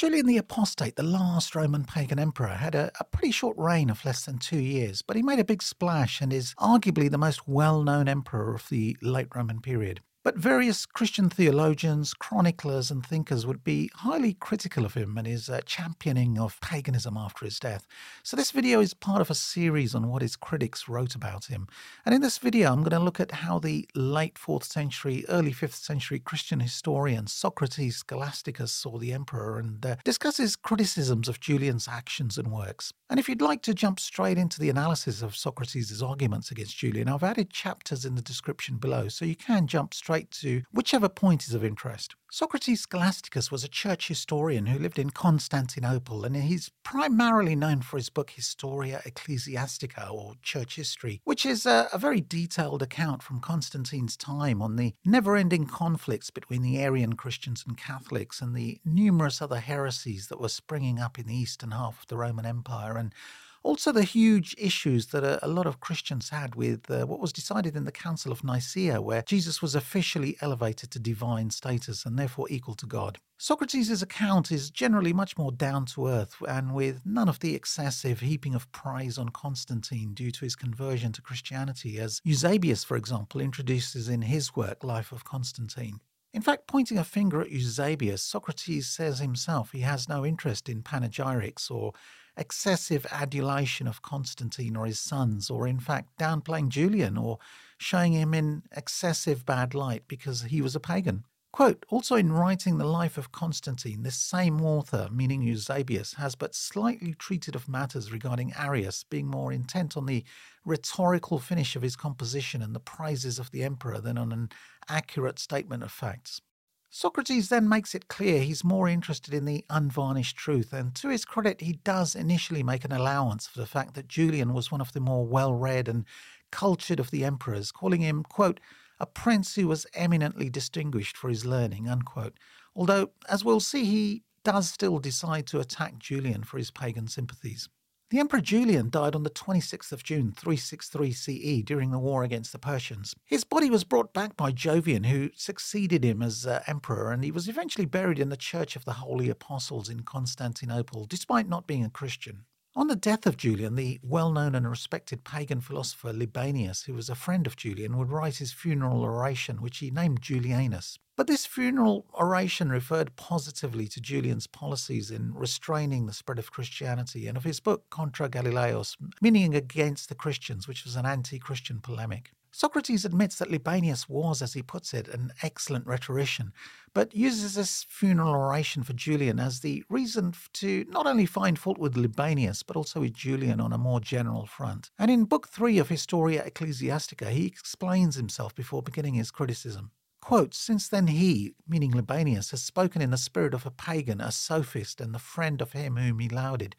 Julian the Apostate, the last Roman pagan emperor, had a, a, pretty short reign of less than two years, but he made a big splash and is arguably the most well known emperor of the late Roman period. But various Christian theologians, chroniclers, and thinkers would be highly critical of him and his uh, championing of paganism after his death. So, this video is part of a series on what his critics wrote about him. And in this video, I'm going to look at how the late 4th century, early 5th century Christian historian Socrates Scholasticus saw the emperor and uh, discuss his criticisms of Julian's actions and works. And if you'd like to jump straight into the analysis of Socrates' arguments against Julian, I've added chapters in the description below so you can jump straight straight to whichever point is of interest. Socrates Scholasticus was a church historian who lived in Constantinople, and he's primarily known for his book Historia Ecclesiastica, or Church History, which is a, a very detailed account from Constantine's time on the never ending conflicts between the Arian Christians and Catholics and the numerous other heresies that were springing up in the eastern half of the Roman Empire. And also, the huge issues that a, a lot of Christians had with uh, what was decided in the Council of Nicaea, where Jesus was officially elevated to divine status and therefore equal to God. Socrates' account is generally much more down to earth and with none of the excessive heaping of praise on Constantine due to his conversion to Christianity, as Eusebius, for example, introduces in his work Life of Constantine. In fact, pointing a finger at Eusebius, Socrates says himself he has no interest in panegyrics or excessive adulation of Constantine or his sons, or in fact downplaying Julian or showing him in excessive bad light because he was a pagan. Quote, also in writing the life of Constantine, this same author, meaning Eusebius, has but slightly treated of matters regarding Arius, being more intent on the rhetorical finish of his composition and the praises of the emperor than on an accurate statement of facts. Socrates then makes it clear he's more interested in the unvarnished truth, and to his credit, he does initially make an allowance for the fact that Julian was one of the more well read and cultured of the emperors, calling him, quote, a prince who was eminently distinguished for his learning, unquote. Although, as we'll see, he does still decide to attack Julian for his pagan sympathies. The Emperor Julian died on the 26th of June 363 CE during the war against the Persians. His body was brought back by Jovian, who succeeded him as uh, emperor, and he was eventually buried in the Church of the Holy Apostles in Constantinople, despite not being a Christian. On the death of Julian, the well known and respected pagan philosopher Libanius, who was a friend of Julian, would write his funeral oration, which he named Julianus. But this funeral oration referred positively to Julian's policies in restraining the spread of Christianity and of his book Contra Galilaeos, meaning against the Christians, which was an anti Christian polemic. Socrates admits that Libanius was, as he puts it, an excellent rhetorician, but uses this funeral oration for Julian as the reason to not only find fault with Libanius, but also with Julian on a more general front. And in Book 3 of Historia Ecclesiastica, he explains himself before beginning his criticism. Quote, Since then he, meaning Libanius, has spoken in the spirit of a pagan, a sophist, and the friend of him whom he lauded,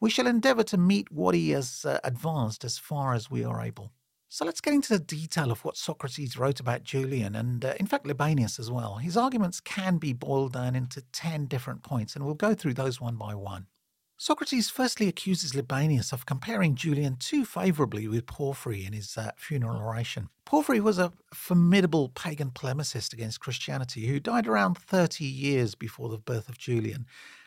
we shall endeavour to meet what he has uh, advanced as far as we are able. So let's get into the detail of what Socrates wrote about Julian and, uh, in fact, Libanius as well. His arguments can be boiled down into 10 different points, and we'll go through those one by one. Socrates firstly accuses Libanius of comparing Julian too favourably with Porphyry in his uh, funeral oration. Porphyry was a formidable pagan polemicist against Christianity who died around 30 years before the birth of Julian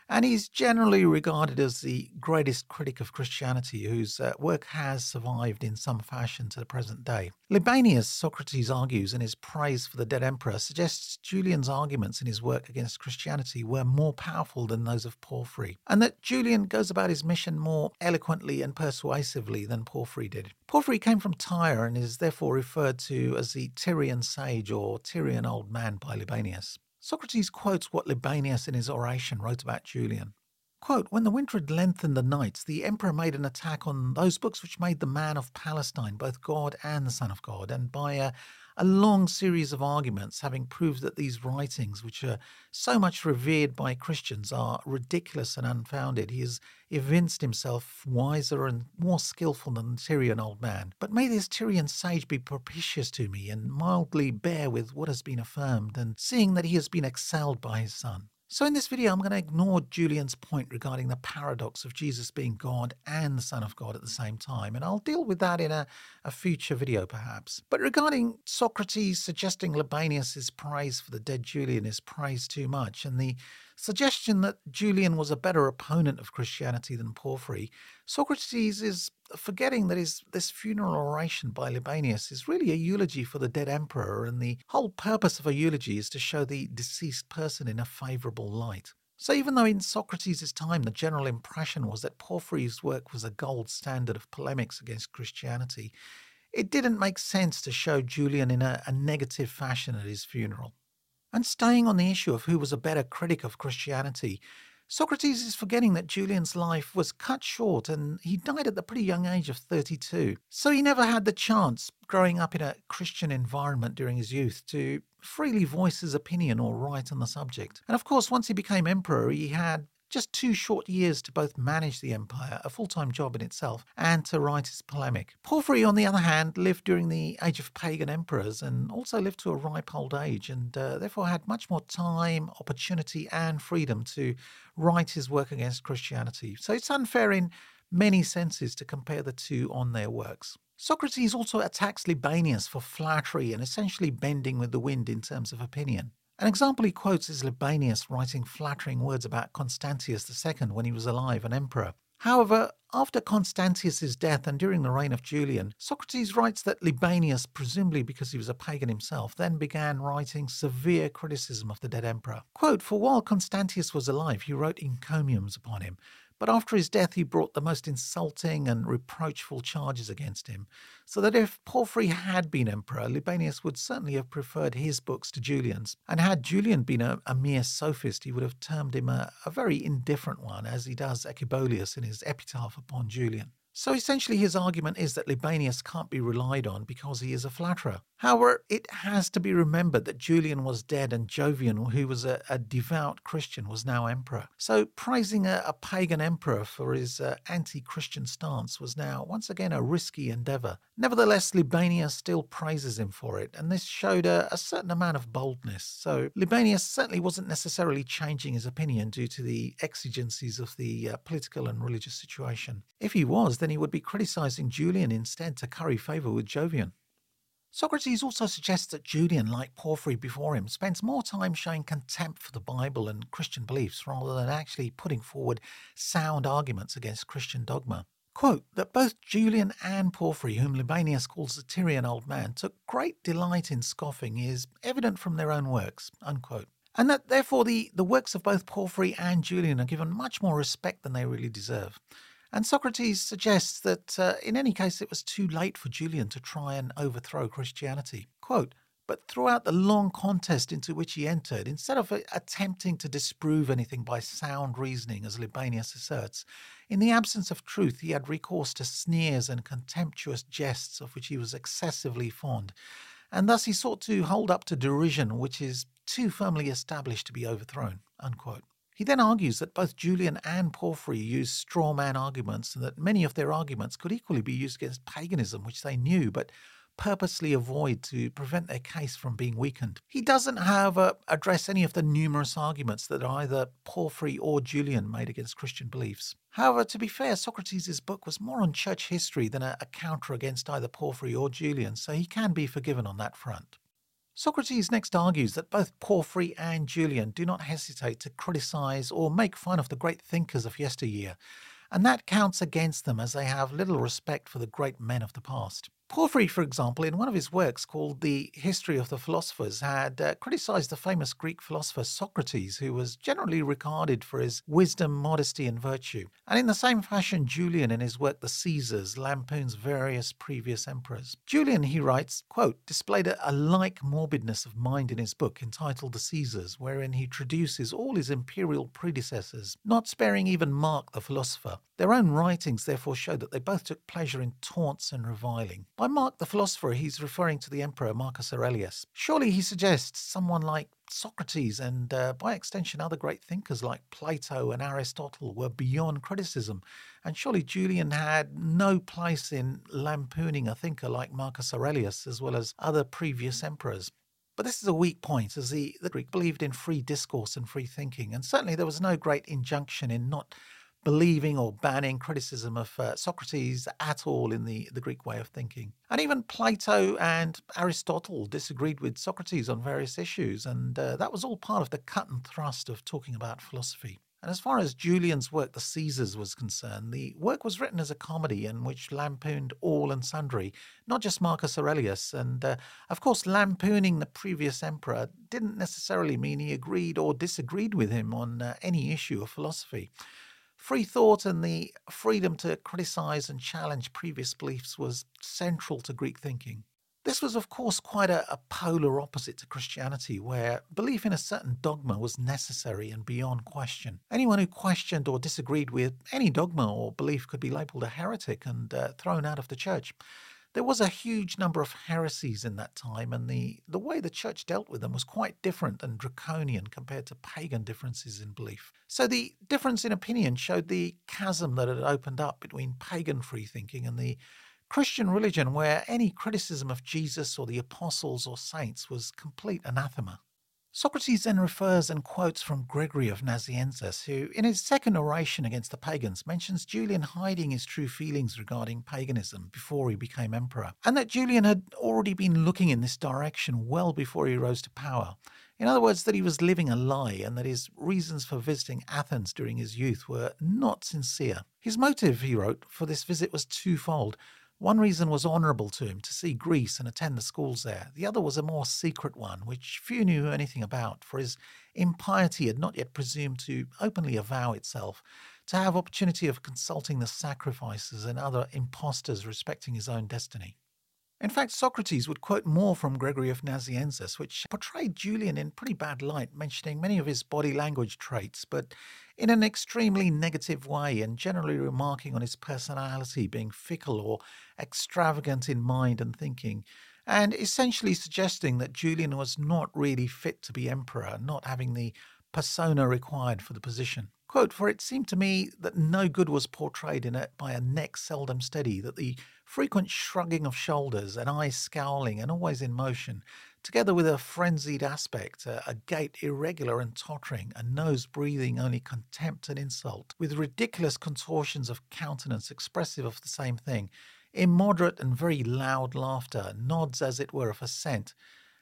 and he's generally regarded as the greatest critic of Christianity whose uh, work has survived in some fashion to the present day. Libanius, Socrates argues in his praise for the dead emperor, suggests Julian's arguments in his work against Christianity were more powerful than those of Porphyry, and that Julian goes about his mission more eloquently and persuasively than Porphyry did. Porphyry came from Tyre and is therefore referred to as the Tyrian sage or Tyrian old man by Libanius. Socrates quotes what Libanius in his oration wrote about Julian. Quote, when the winter had lengthened the nights, the emperor made an attack on those books which made the man of Palestine both God and the Son of God, and by a, a long series of arguments, having proved that these writings, which are so much revered by Christians, are ridiculous and unfounded, he has evinced himself wiser and more skilful than the Tyrian old man. But may this Tyrian sage be propitious to me and mildly bear with what has been affirmed, and seeing that he has been excelled by his son. So, in this video, I'm going to ignore Julian's point regarding the paradox of Jesus being God and the Son of God at the same time, and I'll deal with that in a, a future video perhaps. But regarding Socrates suggesting Libanius' praise for the dead Julian is praised too much, and the suggestion that Julian was a better opponent of Christianity than Porphyry, Socrates is forgetting that his, this funeral oration by Libanius is really a eulogy for the dead emperor, and the whole purpose of a eulogy is to show the deceased person in a favourable light. So, even though in Socrates' time the general impression was that Porphyry's work was a gold standard of polemics against Christianity, it didn't make sense to show Julian in a, a negative fashion at his funeral. And staying on the issue of who was a better critic of Christianity, Socrates is forgetting that Julian's life was cut short and he died at the pretty young age of 32. So he never had the chance, growing up in a Christian environment during his youth, to freely voice his opinion or write on the subject. And of course, once he became emperor, he had just two short years to both manage the empire, a full time job in itself, and to write his polemic. Porphyry, on the other hand, lived during the age of pagan emperors and also lived to a ripe old age, and uh, therefore had much more time, opportunity, and freedom to write his work against Christianity. So it's unfair in many senses to compare the two on their works. Socrates also attacks Libanius for flattery and essentially bending with the wind in terms of opinion. An example he quotes is Libanius writing flattering words about Constantius II when he was alive and emperor. However, after Constantius's death and during the reign of Julian, Socrates writes that Libanius, presumably because he was a pagan himself, then began writing severe criticism of the dead emperor. Quote, For while Constantius was alive, he wrote encomiums upon him, but after his death, he brought the most insulting and reproachful charges against him, so that if Porphyry had been emperor, Libanius would certainly have preferred his books to Julian's. And had Julian been a, a mere sophist, he would have termed him a, a very indifferent one, as he does Ecebolius in his epitaph upon Julian. So essentially, his argument is that Libanius can't be relied on because he is a flatterer. However, it has to be remembered that Julian was dead and Jovian, who was a, a devout Christian, was now emperor. So praising a, a pagan emperor for his uh, anti Christian stance was now once again a risky endeavour. Nevertheless, Libanius still praises him for it, and this showed a, a certain amount of boldness. So Libanius certainly wasn't necessarily changing his opinion due to the exigencies of the uh, political and religious situation. If he was, then he would be criticising Julian instead to curry favour with Jovian. Socrates also suggests that Julian, like Porphyry before him, spends more time showing contempt for the Bible and Christian beliefs rather than actually putting forward sound arguments against Christian dogma. Quote, that both Julian and Porphyry, whom Libanius calls the Tyrian old man, took great delight in scoffing is evident from their own works, unquote. And that therefore the, the works of both Porphyry and Julian are given much more respect than they really deserve. And Socrates suggests that uh, in any case it was too late for Julian to try and overthrow Christianity. Quote, but throughout the long contest into which he entered, instead of uh, attempting to disprove anything by sound reasoning, as Libanius asserts, in the absence of truth, he had recourse to sneers and contemptuous jests of which he was excessively fond. And thus he sought to hold up to derision which is too firmly established to be overthrown. Unquote. He then argues that both Julian and Porphyry used straw man arguments and that many of their arguments could equally be used against paganism, which they knew but purposely avoid to prevent their case from being weakened. He doesn't, however, address any of the numerous arguments that either Porphyry or Julian made against Christian beliefs. However, to be fair, Socrates' book was more on church history than a, a counter against either Porphyry or Julian, so he can be forgiven on that front. Socrates next argues that both Porphyry and Julian do not hesitate to criticize or make fun of the great thinkers of yesteryear, and that counts against them as they have little respect for the great men of the past. Porphyry, for example, in one of his works called The History of the Philosophers, had uh, criticized the famous Greek philosopher Socrates, who was generally regarded for his wisdom, modesty, and virtue. And in the same fashion, Julian, in his work The Caesars, lampoons various previous emperors. Julian, he writes, quote, displayed a, a like morbidness of mind in his book entitled The Caesars, wherein he traduces all his imperial predecessors, not sparing even Mark the philosopher. Their own writings therefore show that they both took pleasure in taunts and reviling. By Mark the philosopher, he's referring to the emperor Marcus Aurelius. Surely he suggests someone like Socrates and, uh, by extension, other great thinkers like Plato and Aristotle were beyond criticism. And surely Julian had no place in lampooning a thinker like Marcus Aurelius as well as other previous emperors. But this is a weak point, as the, the Greek believed in free discourse and free thinking, and certainly there was no great injunction in not believing or banning criticism of uh, Socrates at all in the, the Greek way of thinking. And even Plato and Aristotle disagreed with Socrates on various issues, and uh, that was all part of the cut and thrust of talking about philosophy. And as far as Julian's work, The Caesars, was concerned, the work was written as a comedy in which lampooned all and sundry, not just Marcus Aurelius. And uh, of course, lampooning the previous emperor didn't necessarily mean he agreed or disagreed with him on uh, any issue of philosophy. Free thought and the freedom to criticize and challenge previous beliefs was central to Greek thinking. This was, of course, quite a, a, polar opposite to Christianity, where belief in a certain dogma was necessary and beyond question. Anyone who questioned or disagreed with any dogma or belief could be labeled a heretic and uh, thrown out of the church. There was a huge number of heresies in that time, and the, the way the church dealt with them was quite different and draconian compared to pagan differences in belief. So the difference in opinion showed the chasm that had opened up between pagan freethinking and the Christian religion where any criticism of Jesus or the apostles or saints was complete anathema. Socrates then refers and quotes from Gregory of Nazianzus, who, in his second oration against the pagans, mentions Julian hiding his true feelings regarding paganism before he became emperor, and that Julian had already been looking in this direction well before he rose to power. In other words, that he was living a lie and that his reasons for visiting Athens during his youth were not sincere. His motive, he wrote, for this visit was twofold. One reason was honourable to him to see Greece and attend the schools there. The other was a more secret one, which few knew anything about, for his impiety had not yet presumed to openly avow itself, to have opportunity of consulting the sacrifices and other impostors respecting his own destiny. In fact, Socrates would quote more from Gregory of Nazianzus, which portrayed Julian in pretty bad light, mentioning many of his body language traits, but in an extremely negative way, and generally remarking on his personality being fickle or extravagant in mind and thinking, and essentially suggesting that Julian was not really fit to be emperor, not having the persona required for the position. Quote, For it seemed to me that no good was portrayed in it by a neck seldom steady, that the frequent shrugging of shoulders, an eye scowling and always in motion, together with a frenzied aspect, a, a gait irregular and tottering, a nose breathing only contempt and insult, with ridiculous contortions of countenance expressive of the same thing, immoderate and very loud laughter, nods as it were of assent,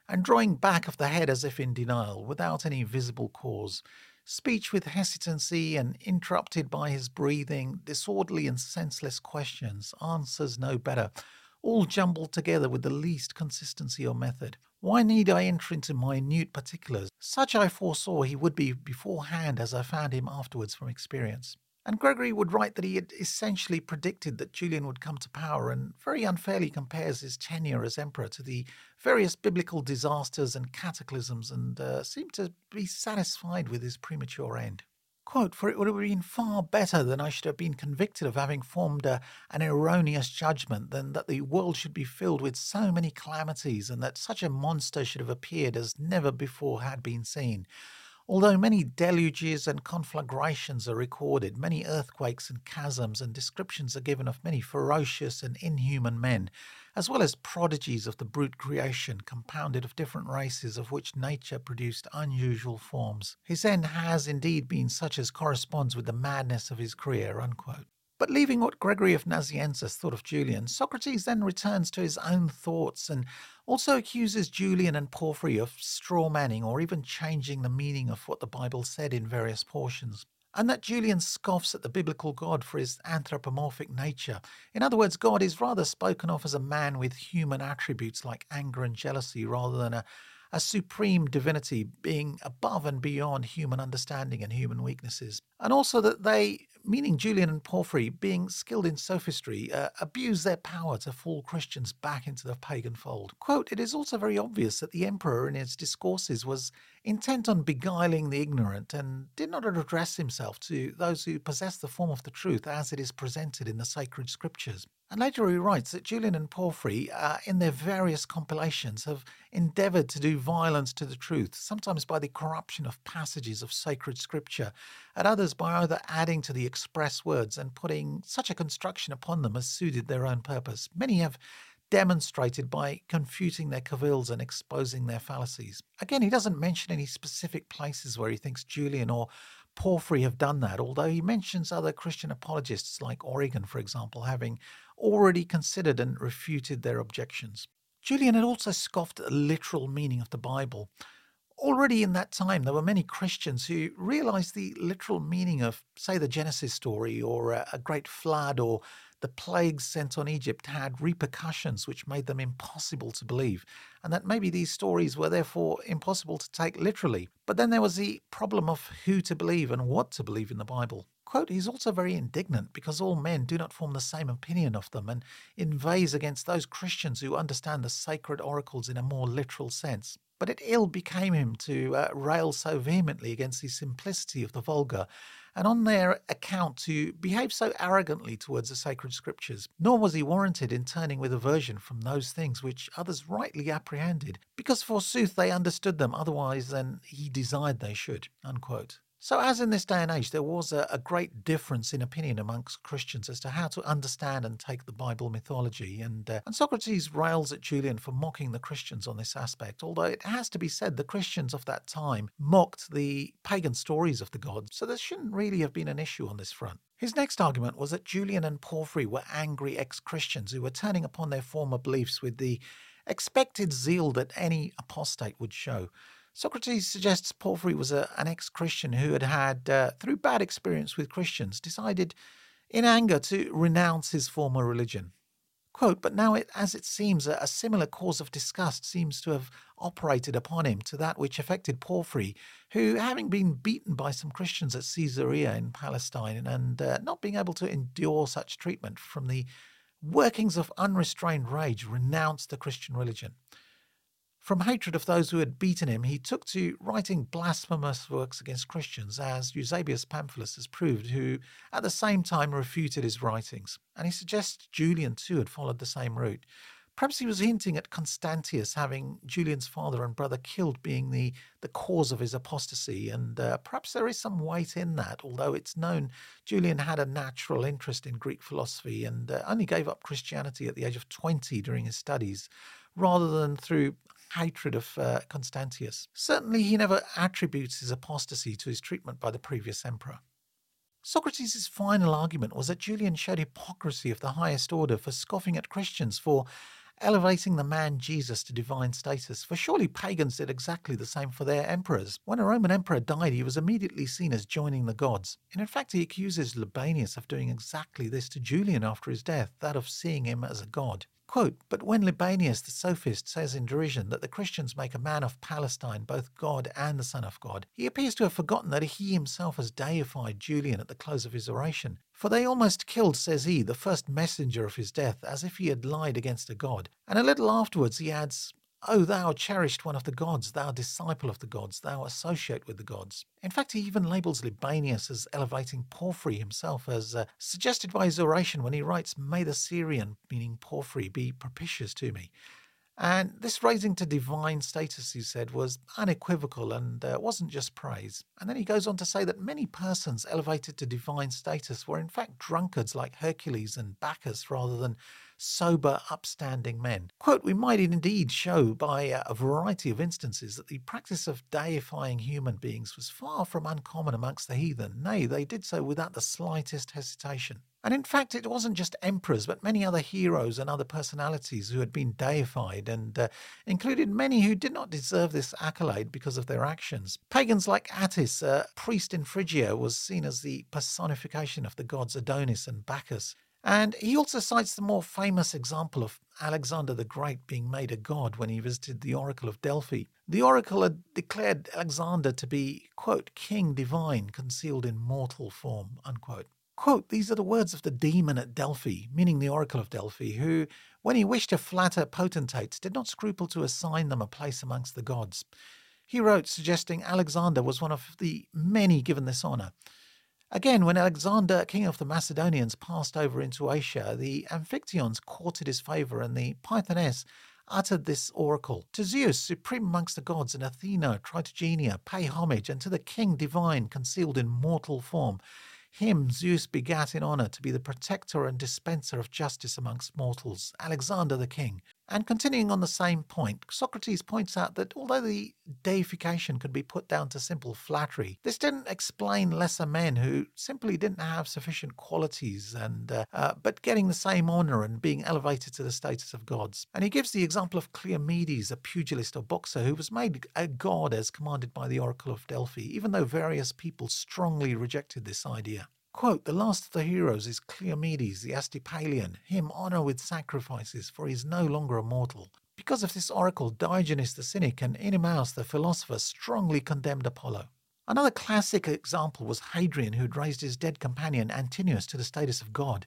and drawing back of the head as if in denial, without any visible cause speech with hesitancy and interrupted by his breathing, disorderly and senseless questions, answers no better, all jumbled together with the least consistency or method. Why need I enter into minute particulars? Such I foresaw he would be beforehand as I found him afterwards from experience. And Gregory would write that he had essentially predicted that Julian would come to power and very unfairly compares his tenure as emperor to the various biblical disasters and cataclysms and uh, seemed to be satisfied with his premature end. Quote, For it would have been far better than I should have been convicted of having formed a, an erroneous judgment than that the world should be filled with so many calamities and that such a monster should have appeared as never before had been seen Although many deluges and conflagrations are recorded, many earthquakes and chasms and descriptions are given of many ferocious and inhuman men, as well as prodigies of the brute creation compounded of different races of which nature produced unusual forms. His end has indeed been such as corresponds with the madness of his career. Unquote. But leaving what Gregory of Nazianzus thought of Julian, Socrates then returns to his own thoughts and also accuses Julian and Porphyry of straw manning or even changing the meaning of what the Bible said in various portions. And that Julian scoffs at the biblical God for his anthropomorphic nature. In other words, God is rather spoken of as a man with human attributes like anger and jealousy rather than a, a supreme divinity being above and beyond human understanding and human weaknesses. And also that they meaning Julian and Porphyry, being skilled in sophistry, uh, abuse their power to fool Christians back into the pagan fold. Quote, It is also very obvious that the emperor in his discourses was intent on beguiling the ignorant and did not address himself to those who possess the form of the truth as it is presented in the sacred scriptures. And later he writes that Julian and Porphyry, uh, in their various compilations, have endeavoured to do violence to the truth, sometimes by the corruption of passages of sacred scripture, at others by either adding to the express words and putting such a construction upon them as suited their own purpose. Many have demonstrated by confuting their cavils and exposing their fallacies. Again, he doesn't mention any specific places where he thinks Julian or Porphyry have done that, although he mentions other Christian apologists like Origen, for example, having already considered and refuted their objections. Julian had also scoffed at the literal meaning of the Bible. Already in that time, there were many Christians who realized the literal meaning of, say, the Genesis story or a, great flood or the plagues sent on Egypt had repercussions which made them impossible to believe, and that maybe these stories were therefore impossible to take literally. But then there was the problem of who to believe and what to believe in the Bible. Quote, he's also very indignant because all men do not form the same opinion of them and inveighs against those Christians who understand the sacred oracles in a more literal sense. But it ill became him to uh, rail so vehemently against the simplicity of the vulgar and on their account to behave so arrogantly towards the sacred scriptures, nor was he warranted in turning with aversion from those things which others rightly apprehended, because forsooth they understood them otherwise than he desired they should. Unquote. So, as in this day and age, there was a, a, great difference in opinion amongst Christians as to how to understand and take the Bible mythology. And, uh, and Socrates rails at Julian for mocking the Christians on this aspect, although it has to be said the Christians of that time mocked the pagan stories of the gods, so there shouldn't really have been an issue on this front. His next argument was that Julian and Porphyry were angry ex Christians who were turning upon their former beliefs with the expected zeal that any apostate would show. Socrates suggests Porphyry was a, an ex Christian who had had, uh, through bad experience with Christians, decided in anger to renounce his former religion. Quote, but now, it, as it seems, a, a similar cause of disgust seems to have operated upon him to that which affected Porphyry, who, having been beaten by some Christians at Caesarea in Palestine and uh, not being able to endure such treatment from the workings of unrestrained rage, renounced the Christian religion. From hatred of those who had beaten him, he took to writing blasphemous works against Christians, as Eusebius Pamphilus has proved, who at the same time refuted his writings. And he suggests Julian too had followed the same route. Perhaps he was hinting at Constantius having Julian's father and brother killed being the, the cause of his apostasy, and uh, perhaps there is some weight in that, although it's known Julian had a natural interest in Greek philosophy and uh, only gave up Christianity at the age of 20 during his studies, rather than through hatred of uh, Constantius. Certainly, he never attributes his apostasy to his treatment by the previous emperor. Socrates' final argument was that Julian showed hypocrisy of the highest order for scoffing at Christians for elevating the man Jesus to divine status, for surely pagans did exactly the same for their emperors. When a Roman emperor died, he was immediately seen as joining the gods. And in fact, he accuses Libanius of doing exactly this to Julian after his death, that of seeing him as a god. Quote, but when Libanius the sophist says in derision that the Christians make a man of Palestine, both God and the Son of God, he appears to have forgotten that he himself has deified Julian at the close of his oration. For they almost killed, says he, the first messenger of his death, as if he had lied against a god. And a little afterwards he adds, O thou cherished one of the gods, thou disciple of the gods, thou associate with the gods. In fact, he even labels Libanius as elevating Porphyry himself, as uh, suggested by his oration when he writes, May the Syrian, meaning Porphyry, be propitious to me. And this raising to divine status, he said, was unequivocal and uh, wasn't just praise. And then he goes on to say that many persons elevated to divine status were in fact drunkards like Hercules and Bacchus rather than sober, upstanding men. Quote, we might indeed show by a variety of instances that the practice of deifying human beings was far from uncommon amongst the heathen. Nay, they did so without the slightest hesitation. And in fact, it wasn't just emperors, but many other heroes and other personalities who had been deified, and uh, included many who did not deserve this accolade because of their actions. Pagans like Attis, a priest in Phrygia, was seen as the personification of the gods Adonis and Bacchus. And he also cites the more famous example of Alexander the Great being made a god when he visited the Oracle of Delphi. The oracle had declared Alexander to be, quote, king divine concealed in mortal form, unquote. Quote, these are the words of the demon at Delphi, meaning the Oracle of Delphi, who, when he wished to flatter potentates, did not scruple to assign them a place amongst the gods. He wrote, suggesting Alexander was one of the many given this honour. Again, when Alexander, king of the Macedonians, passed over into Asia, the Amphictyons courted his favour, and the Pythoness uttered this oracle To Zeus, supreme amongst the gods, and Athena, Tritogenia, pay homage, and to the king divine, concealed in mortal form. Him Zeus begat in honour to be the protector and dispenser of justice amongst mortals, Alexander the king. And continuing on the same point, Socrates points out that although the deification could be put down to simple flattery, this didn't explain lesser men who simply didn't have sufficient qualities and uh, uh, but getting the same honor and being elevated to the status of gods. And he gives the example of Cleomedes, a pugilist or boxer who was made a god as commanded by the oracle of Delphi, even though various people strongly rejected this idea. Quote, the last of the heroes is Cleomedes, the Asclepiolan. Him honour with sacrifices, for he is no longer a mortal. Because of this oracle, Diogenes the Cynic and Oenomaus the philosopher strongly condemned Apollo. Another classic example was Hadrian, who had raised his dead companion Antinous to the status of god.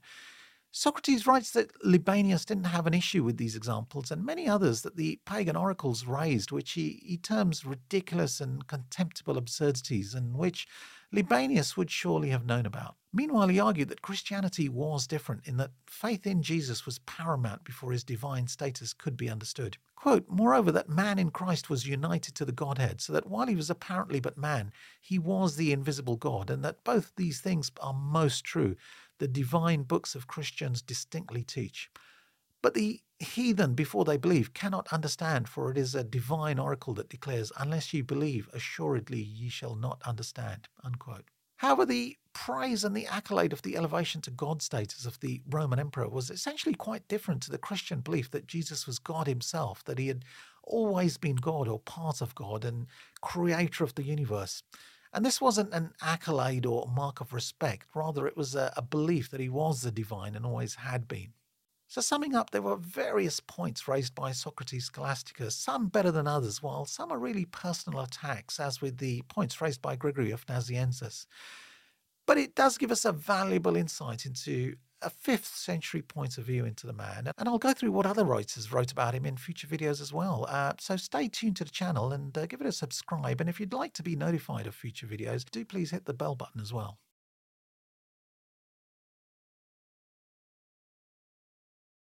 Socrates writes that Libanius didn't have an issue with these examples and many others that the pagan oracles raised, which he, he terms ridiculous and contemptible absurdities, and which Libanius would surely have known about. Meanwhile, he argued that Christianity was different in that faith in Jesus was paramount before his divine status could be understood. Quote, Moreover, that man in Christ was united to the Godhead, so that while he was apparently but man, he was the invisible God, and that both these things are most true, the divine books of Christians distinctly teach. But the heathen, before they believe, cannot understand, for it is a divine oracle that declares, Unless ye believe, assuredly ye shall not understand. Unquote. However, the praise and the accolade of the elevation to God status of the Roman emperor was essentially quite different to the Christian belief that Jesus was God himself, that he had always been God or part of God and creator of the universe. And this wasn't an accolade or mark of respect, rather, it was a, a belief that he was the divine and always had been. So, summing up, there were various points raised by Socrates Scholasticus, some better than others, while some are really personal attacks, as with the points raised by Gregory of Nazianzus. But it does give us a valuable insight into a 5th century point of view into the man. And I'll go through what other writers wrote about him in future videos as well. Uh, so stay tuned to the channel and uh, give it a subscribe. And if you'd like to be notified of future videos, do please hit the bell button as well.